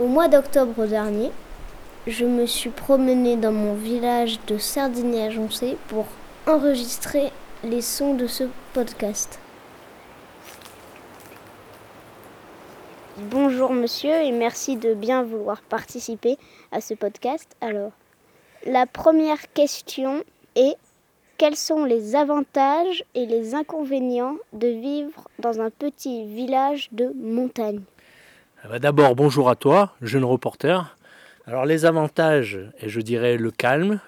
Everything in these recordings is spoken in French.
Au mois d'octobre dernier, je me suis promenée dans mon village de Sardigny-Agencé pour enregistrer les sons de ce podcast. Bonjour monsieur et merci de bien vouloir participer à ce podcast. Alors, la première question est quels sont les avantages et les inconvénients de vivre dans un petit village de montagne? D'abord, bonjour à toi, jeune reporter. Alors les avantages, et je dirais le calme,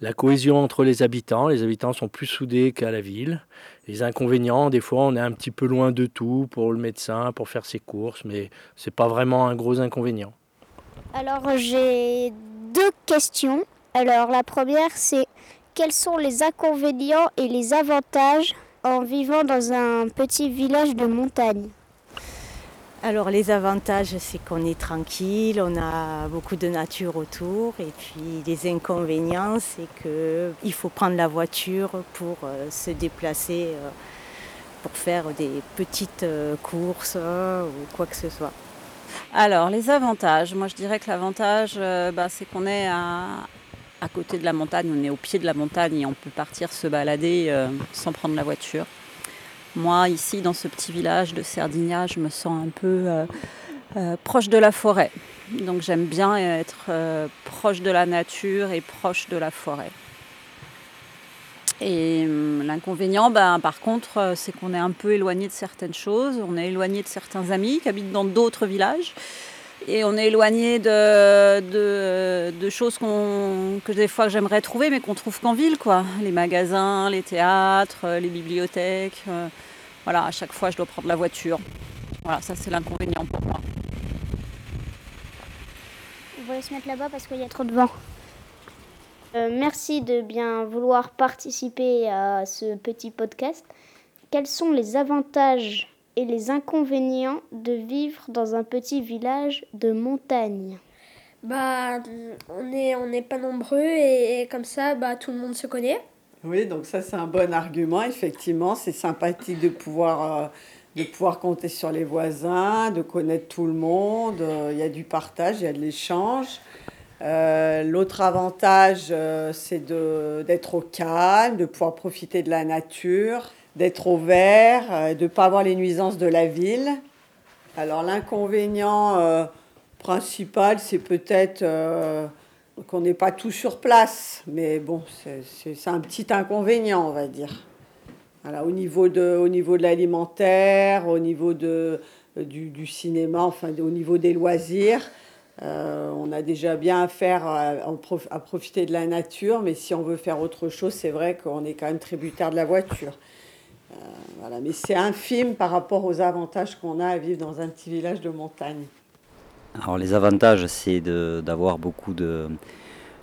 la cohésion entre les habitants. Les habitants sont plus soudés qu'à la ville. Les inconvénients, des fois, on est un petit peu loin de tout pour le médecin, pour faire ses courses, mais ce n'est pas vraiment un gros inconvénient. Alors j'ai deux questions. Alors la première, c'est quels sont les inconvénients et les avantages en vivant dans un petit village de montagne? Alors les avantages, c'est qu'on est tranquille, on a beaucoup de nature autour. Et puis les inconvénients, c'est qu'il faut prendre la voiture pour euh, se déplacer, euh, pour faire des petites euh, courses ou quoi que ce soit. Alors les avantages, moi je dirais que l'avantage, bah, c'est qu'on est à, côté de la montagne, on est au pied de la montagne et on peut partir se balader sans prendre la voiture. Moi, ici, dans ce petit village de Sardinia, je me sens un peu euh, euh, proche de la forêt. Donc j'aime bien être proche de la nature et proche de la forêt. Et hum, l'inconvénient, ben, par contre, c'est qu'on est un peu éloigné de certaines choses. On est éloigné de certains amis qui habitent dans d'autres villages et on est éloigné de, de, choses que des fois j'aimerais trouver mais qu'on trouve qu'en ville quoi. Les magasins, les théâtres, les bibliothèques. Euh, voilà, à chaque fois je dois prendre la voiture. Voilà, ça c'est l'inconvénient pour moi. On va se mettre là-bas parce qu'il y a trop de vent. Euh, merci de bien vouloir participer à ce petit podcast. Quels sont les avantages et les inconvénients de vivre dans un petit village de montagne Bah, on n'est on pas nombreux et, comme ça, bah, tout le monde se connaît. Oui, donc ça c'est un bon argument, effectivement. C'est sympathique de pouvoir, euh, de pouvoir compter sur les voisins, de connaître tout le monde. Euh, il y a du partage, il y a de l'échange. Euh, l'autre avantage, c'est d'être au calme, de pouvoir profiter de la nature d'être au vert, euh, de ne pas avoir les nuisances de la ville. Alors l'inconvénient euh, principal, c'est peut-être euh, qu'on n'est pas tout sur place, mais bon, c'est un petit inconvénient, on va dire. Voilà, au niveau de, au niveau de l'alimentaire, au niveau de, du, cinéma, enfin au niveau des loisirs, on a déjà bien à à, profiter de la nature, mais si on veut faire autre chose, c'est vrai qu'on est quand même tributaire de la voiture. Euh, voilà, mais c'est infime par rapport aux avantages qu'on a à vivre dans un petit village de montagne. Alors les avantages, c'est d'avoir beaucoup de,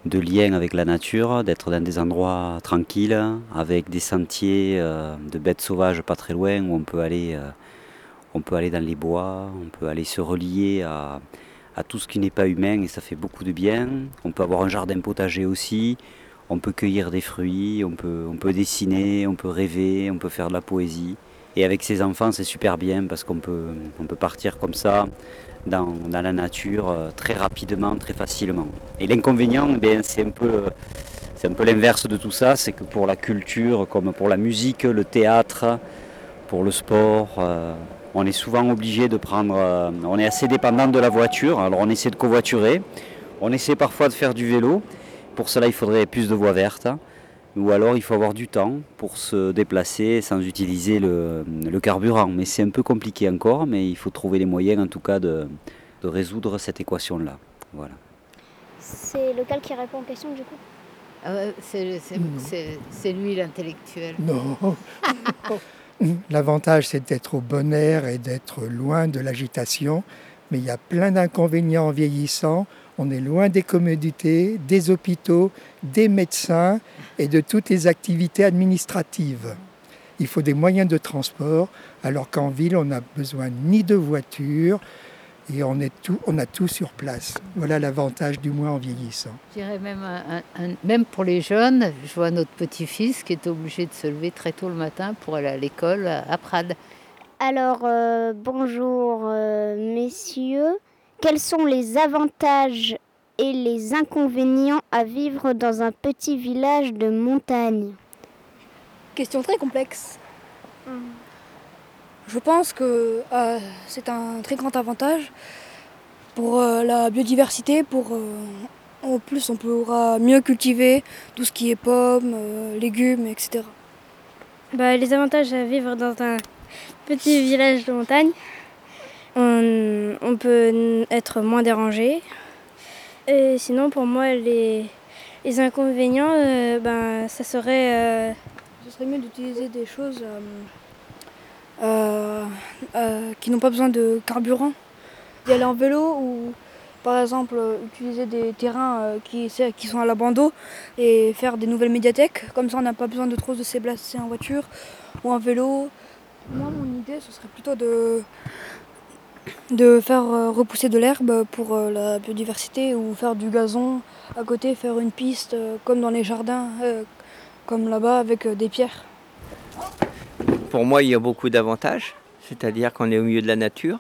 liens avec la nature, d'être dans des endroits tranquilles, avec des sentiers euh, de bêtes sauvages pas très loin, où on peut aller, euh, on peut aller dans les bois, on peut aller se relier à tout ce qui n'est pas humain et ça fait beaucoup de bien. On peut avoir un jardin potager aussi, on peut cueillir des fruits, on peut, dessiner, on peut rêver, on peut faire de la poésie. Et avec ses enfants, c'est super bien parce qu'on peut, partir comme ça dans, la nature euh, très rapidement, très facilement. Et l'inconvénient, eh c'est un peu, peu l'inverse de tout ça, c'est que pour la culture, comme pour la musique, le théâtre, pour le sport, euh, on est souvent obligé de prendre, euh, on est assez dépendant de la voiture. Alors on essaie de covoiturer, on essaie parfois de faire du vélo. Pour cela, il faudrait plus de voies vertes. Ou alors, il faut avoir du temps pour se déplacer sans utiliser le, carburant. Mais c'est un peu compliqué encore, mais il faut trouver les moyens, en tout cas, de, résoudre cette équation-là. Voilà. C'est lequel qui répond aux questions, du coup? Ah C'est lui l'intellectuel. Non. L'avantage, c'est d'être au bon air et d'être loin de l'agitation. Mais il y a plein d'inconvénients en vieillissant on est loin des commodités, des hôpitaux, des médecins et de toutes les activités administratives. Il faut des moyens de transport, alors qu'en ville, on n'a besoin ni de voiture et on, est tout, on a tout sur place. Voilà l'avantage du moins en vieillissant. Je dirais même, même pour les jeunes, je vois notre petit-fils qui est obligé de se lever très tôt le matin pour aller à l'école à Prades. Alors, euh, bonjour euh, messieurs. Quels sont les avantages et les inconvénients à vivre dans un petit village de montagne? Question très complexe. Je pense que euh, c'est un très grand avantage pour euh, la biodiversité, pour euh, en plus on pourra mieux cultiver tout ce qui est pommes, légumes, etc. Bah, les avantages à vivre dans un petit village de montagne, on, peut être moins dérangé. Et sinon pour moi les, inconvénients, ben, ça serait ce serait mieux d'utiliser des choses euh, euh, euh, qui n'ont pas besoin de carburant. Y aller en vélo ou par exemple utiliser des terrains qui, sont à l'abandon et faire des nouvelles médiathèques. Comme ça on n'a pas besoin de trop de se déplacer en voiture ou en vélo. Moi mon idée ce serait plutôt de, de faire repousser de l'herbe pour la biodiversité ou faire du gazon à côté, faire une piste comme dans les jardins comme là-bas avec euh, des pierres. Pour moi, il y a beaucoup d'avantages, c'est-à-dire qu'on est au milieu de la nature,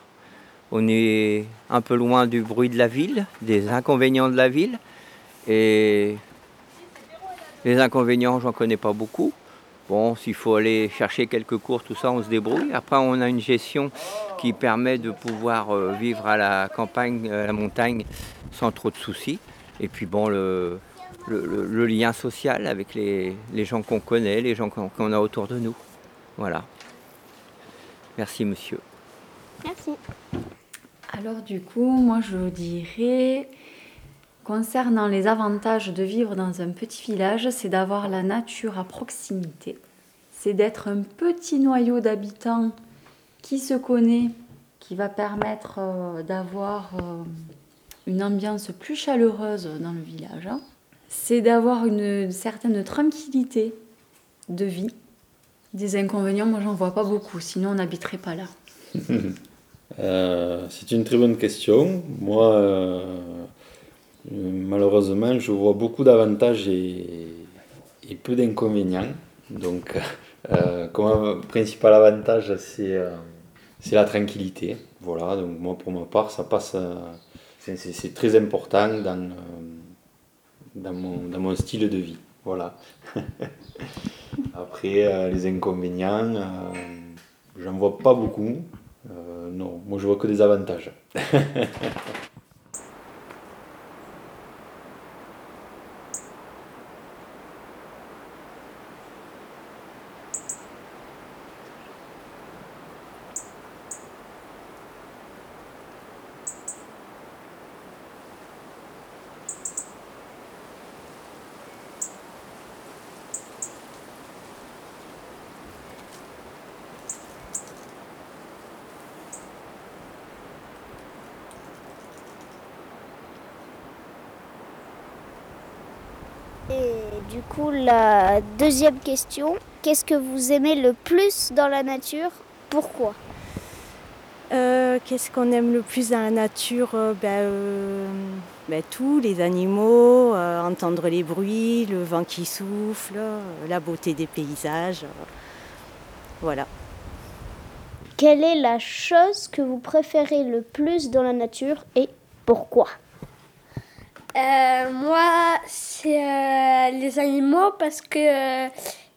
on est un peu loin du bruit de la ville, des inconvénients de la ville, et les inconvénients, j'en connais pas beaucoup. Bon, s'il faut aller chercher quelques cours, tout ça, on se débrouille. Après, on a une gestion qui permet de pouvoir euh, vivre à la campagne, à la montagne, sans trop de soucis. Et puis bon, le, le, lien social avec les, gens qu'on connaît, les gens qu'on a autour de nous. Voilà. Merci monsieur. Merci. Alors du coup, moi je dirais, concernant les avantages de vivre dans un petit village, c'est d'avoir la nature à proximité. C'est d'être un petit noyau d'habitants qui se connaît, qui va permettre euh, d'avoir euh, une ambiance plus chaleureuse dans le village. Hein c'est d'avoir une certaine tranquillité de vie. Des inconvénients, moi j'en vois pas beaucoup, sinon on n'habiterait pas là. Euh, c'est une très bonne question. Moi, malheureusement, je vois beaucoup d'avantages et, peu d'inconvénients. Donc, euh, comme principal avantage, c'est la tranquillité. Voilà, donc moi pour ma part, ça passe, c'est très important dans dans mon, dans mon style de vie. Voilà. Après, euh, les inconvénients, euh, j'en vois pas beaucoup. Euh, non, moi je vois que des avantages. Et du coup, la deuxième question, qu'est-ce que vous aimez le plus dans la nature? Pourquoi? Euh, Qu'est-ce qu'on aime le plus dans la nature? Euh, ben, euh, ben, Tout, les animaux, entendre les bruits, le vent qui souffle, la beauté des paysages. voilà. Quelle est la chose que vous préférez le plus dans la nature et pourquoi? Euh, moi, c'est euh, les animaux parce que, euh,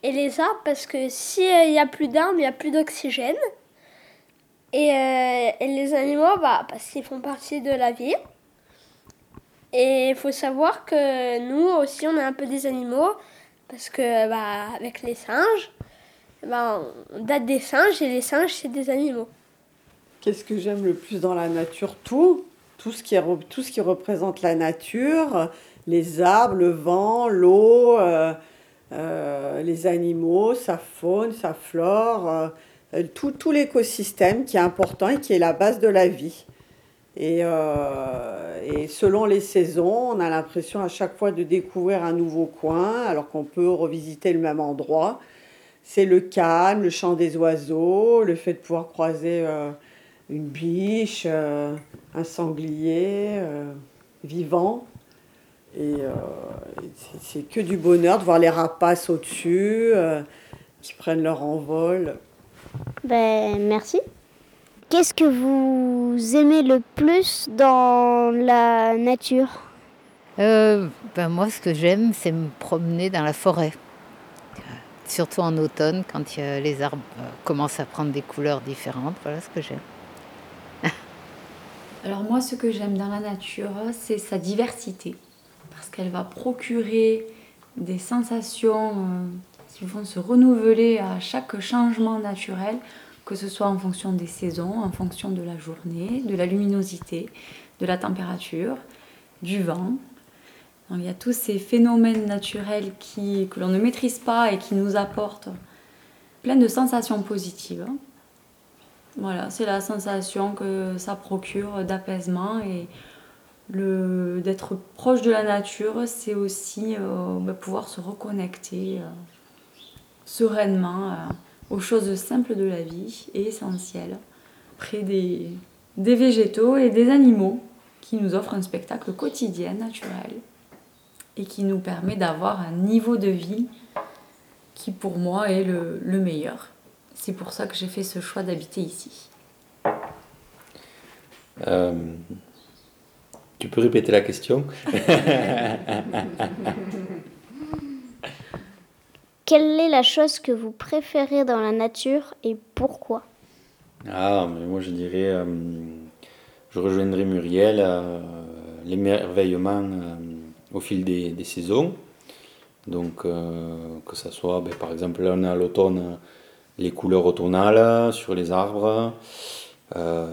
et les arbres parce que s'il n'y a plus d'arbres, il n'y a plus d'oxygène. Et, les animaux, bah, parce qu'ils font partie de la vie. Et il faut savoir que nous aussi, on est un peu des animaux parce que bah, avec les singes, bah, on date des singes et les singes, c'est des animaux. Qu'est-ce que j'aime le plus dans la nature? Tout tout ce qui, représente la nature, les arbres, le vent, l'eau, euh, euh, les animaux, sa faune, sa flore, euh, tout, tout l'écosystème qui est important et qui est la base de la vie. Et, et selon les saisons, on a l'impression à chaque fois de découvrir un nouveau coin, alors qu'on peut revisiter le même endroit. C'est le calme, le chant des oiseaux, le fait de pouvoir croiser une biche, un sanglier euh, vivant. Et euh, c'est que du bonheur de voir les rapaces au-dessus qui prennent leur envol. Ben, merci. Qu'est-ce que vous aimez le plus dans la nature? Euh, ben moi, ce que j'aime, c'est me promener dans la forêt. Surtout en automne, quand il y a- les arbres euh, commencent à prendre des couleurs différentes. Voilà ce que j'aime. Alors moi, ce que j'aime dans la nature, c'est sa diversité. Parce qu'elle va procurer des sensations euh, qui vont se renouveler à chaque changement naturel, que ce soit en fonction des saisons, en fonction de la journée, de la luminosité, de la température, du vent. Il y a tous ces phénomènes naturels qui, que l'on ne maîtrise pas et qui nous apportent plein de sensations positives. Voilà, c'est la sensation que ça procure d'apaisement et d'être proche de la nature, c'est aussi euh, bah, pouvoir se reconnecter euh, sereinement euh, aux choses simples de la vie et essentielles, près des, végétaux et des animaux qui nous offrent un spectacle quotidien, naturel, et qui nous permet d'avoir un niveau de vie qui pour moi est le meilleur. C'est pour ça que j'ai fait ce choix d'habiter ici. Euh, tu peux répéter la question? Quelle est la chose que vous préférez dans la nature et pourquoi? Ah, mais moi je dirais, euh, je rejoindrai Muriel, euh, l'émerveillement euh, au fil des, des saisons. Donc, euh, que ça soit, ben, par exemple, là on est à l'automne, les couleurs automnales sur les arbres, euh,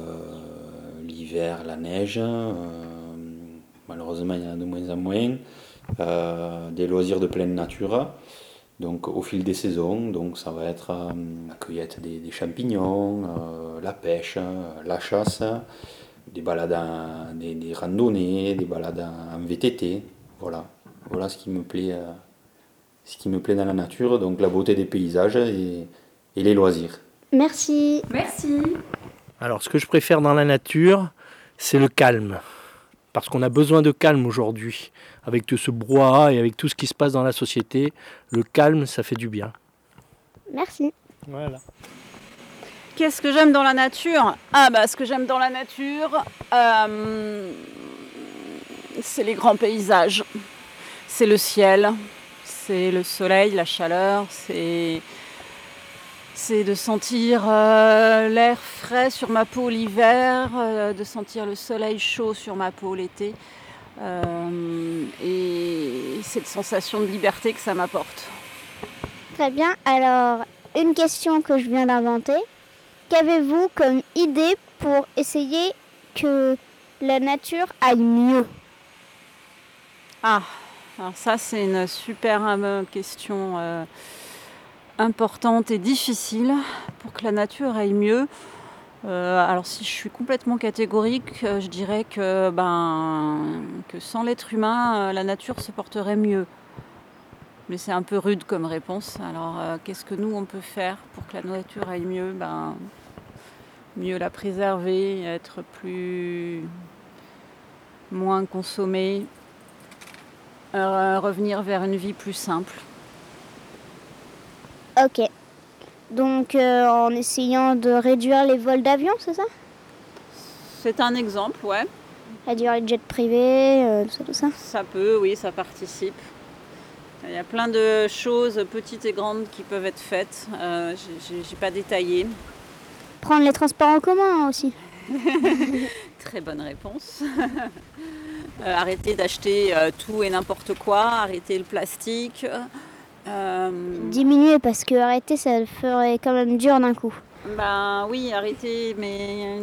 l'hiver, la neige, euh, malheureusement il y en a de moins en moins, euh, des loisirs de pleine nature. Donc au fil des saisons, donc ça va être la cueillette des, champignons, la pêche, la chasse, des balades, des, randonnées, des balades en, VTT. Voilà, voilà ce qui me plaît, ce qui me plaît dans la nature. Donc la beauté des paysages et les loisirs. Merci. Merci. Alors, ce que je préfère dans la nature, c'est le calme. Parce qu'on a besoin de calme aujourd'hui. Avec tout ce brouhaha et avec tout ce qui se passe dans la société, le calme, ça fait du bien. Merci. Voilà. Qu'est-ce que j'aime dans la nature? Ah bah ce que j'aime dans la nature, euh, c'est les grands paysages, c'est le ciel, c'est le soleil, la chaleur, c'est c'est de sentir euh, l'air frais sur ma peau l'hiver, euh, de sentir le soleil chaud sur ma peau l'été, euh, et cette sensation de liberté que ça m'apporte. Très bien. Alors, une question que je viens d'inventer. Qu'avez-vous comme idée pour essayer que la nature aille mieux? Ah, alors ça c'est une super question importante et difficile pour que la nature aille mieux. Euh, alors si je suis complètement catégorique, euh, je dirais que, ben, que sans l'être humain, euh, la nature se porterait mieux. Mais c'est un peu rude comme réponse. Alors qu'est-ce que nous on peut faire pour que la nature aille mieux? Ben, Mieux la préserver, être plus moins consommée, euh, revenir vers une vie plus simple. Ok. Donc, euh, en essayant de réduire les vols d'avion, c'est ça? C'est un exemple, ouais. Réduire les jets privés, euh, tout ça, tout ça. Ça peut, oui, ça participe. Il y a plein de choses petites et grandes qui peuvent être faites. Euh, j'ai- pas détaillé. Prendre les transports en commun aussi. Très bonne réponse. Euh, arrêter d'acheter tout et n'importe quoi, arrêter le plastique. Euh, Diminuer parce que arrêter, ça le ferait quand même dur d'un coup. ben oui, arrêter, mais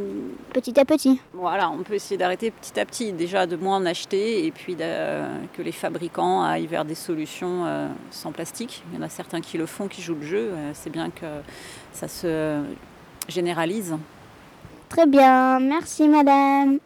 Petit à petit. Voilà, on peut essayer d'arrêter petit à petit, déjà de moins en acheter et puis que les fabricants aillent vers des solutions euh, sans plastique. Il y en a certains qui le font, qui jouent le jeu. Euh, C'est bien que ça se généralise. Très bien. Merci, madame.